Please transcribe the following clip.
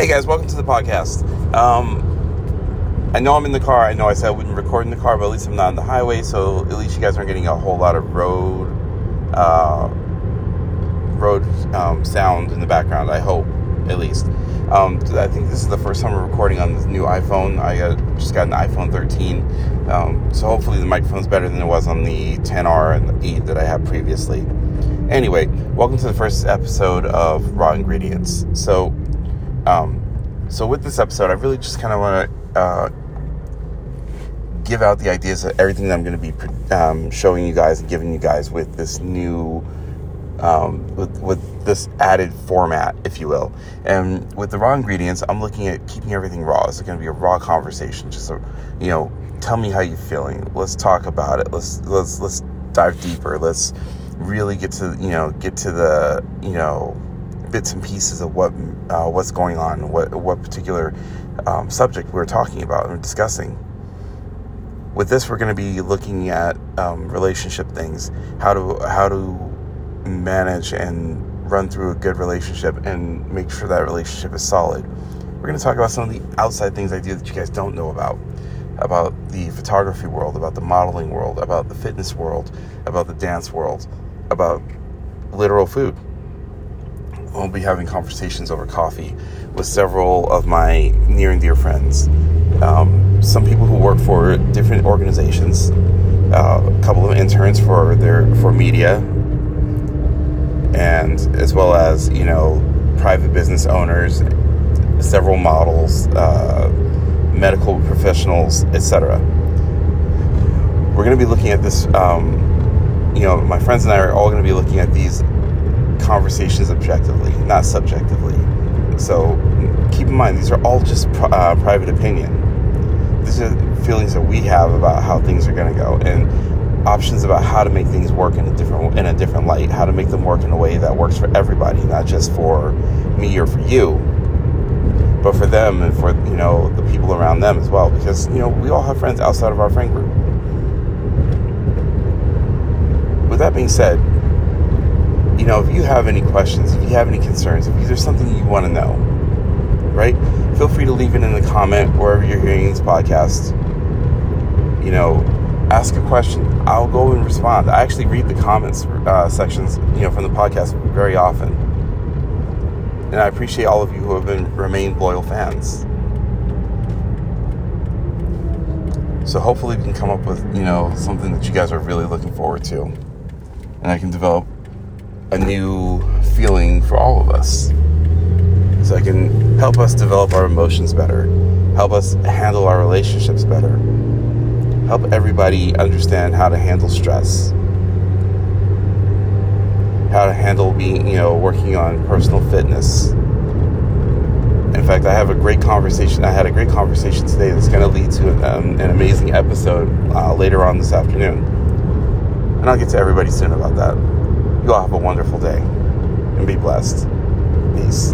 Hey guys, welcome to the podcast. Um, I know I'm in the car. I know I said I wouldn't record in the car, but at least I'm not on the highway, so at least you guys aren't getting a whole lot of road uh, road um, sound in the background. I hope, at least. Um, I think this is the first time we're recording on this new iPhone. I got, just got an iPhone 13, um, so hopefully the microphone's better than it was on the 10R and the 8 that I had previously. Anyway, welcome to the first episode of Raw Ingredients. So, um, so with this episode, I really just kind of want to uh, give out the ideas of everything that I'm going to be um, showing you guys and giving you guys with this new, um, with, with this added format, if you will. And with the raw ingredients, I'm looking at keeping everything raw. It's going to be a raw conversation. Just a, you know, tell me how you're feeling. Let's talk about it. Let's let's let's dive deeper. Let's really get to you know get to the you know bits and pieces of what uh, what's going on, what what particular um, subject we're talking about and discussing with this, we're going to be looking at um, relationship things, how to how to manage and run through a good relationship and make sure that relationship is solid. We're going to talk about some of the outside things I do that you guys don't know about, about the photography world, about the modeling world, about the fitness world, about the dance world, about literal food. We'll be having conversations over coffee with several of my near and dear friends. Um, some people who work for different organizations, uh, a couple of interns for their for media, and as well as you know private business owners, several models, uh, medical professionals, etc. We're going to be looking at this. Um, you know, my friends and I are all going to be looking at these conversations objectively, not subjectively. So keep in mind, these are all just uh, private opinion. These are feelings that we have about how things are going to go, and options about how to make things work in a different in a different light. How to make them work in a way that works for everybody, not just for me or for you, but for them and for you know the people around them as well. Because you know we all have friends outside of our friend group. With that being said, you know, if you have any questions, if you have any concerns, if there's something you want to know, right? Feel free to leave it in the comment wherever you're hearing this podcast. You know, ask a question. I'll go and respond. I actually read the comments uh, sections, you know, from the podcast very often, and I appreciate all of you who have been remained loyal fans. So hopefully we can come up with, you know, something that you guys are really looking forward to, and I can develop a new feeling for all of us. So I can help us develop our emotions better, help us handle our relationships better, help everybody understand how to handle stress, how to handle being, you know, working on personal fitness. In fact, I have a great conversation. I had a great conversation today that's going to lead to um, an amazing episode uh, later on this afternoon. And I'll get to everybody soon about that. You all have a wonderful day and be blessed. Peace.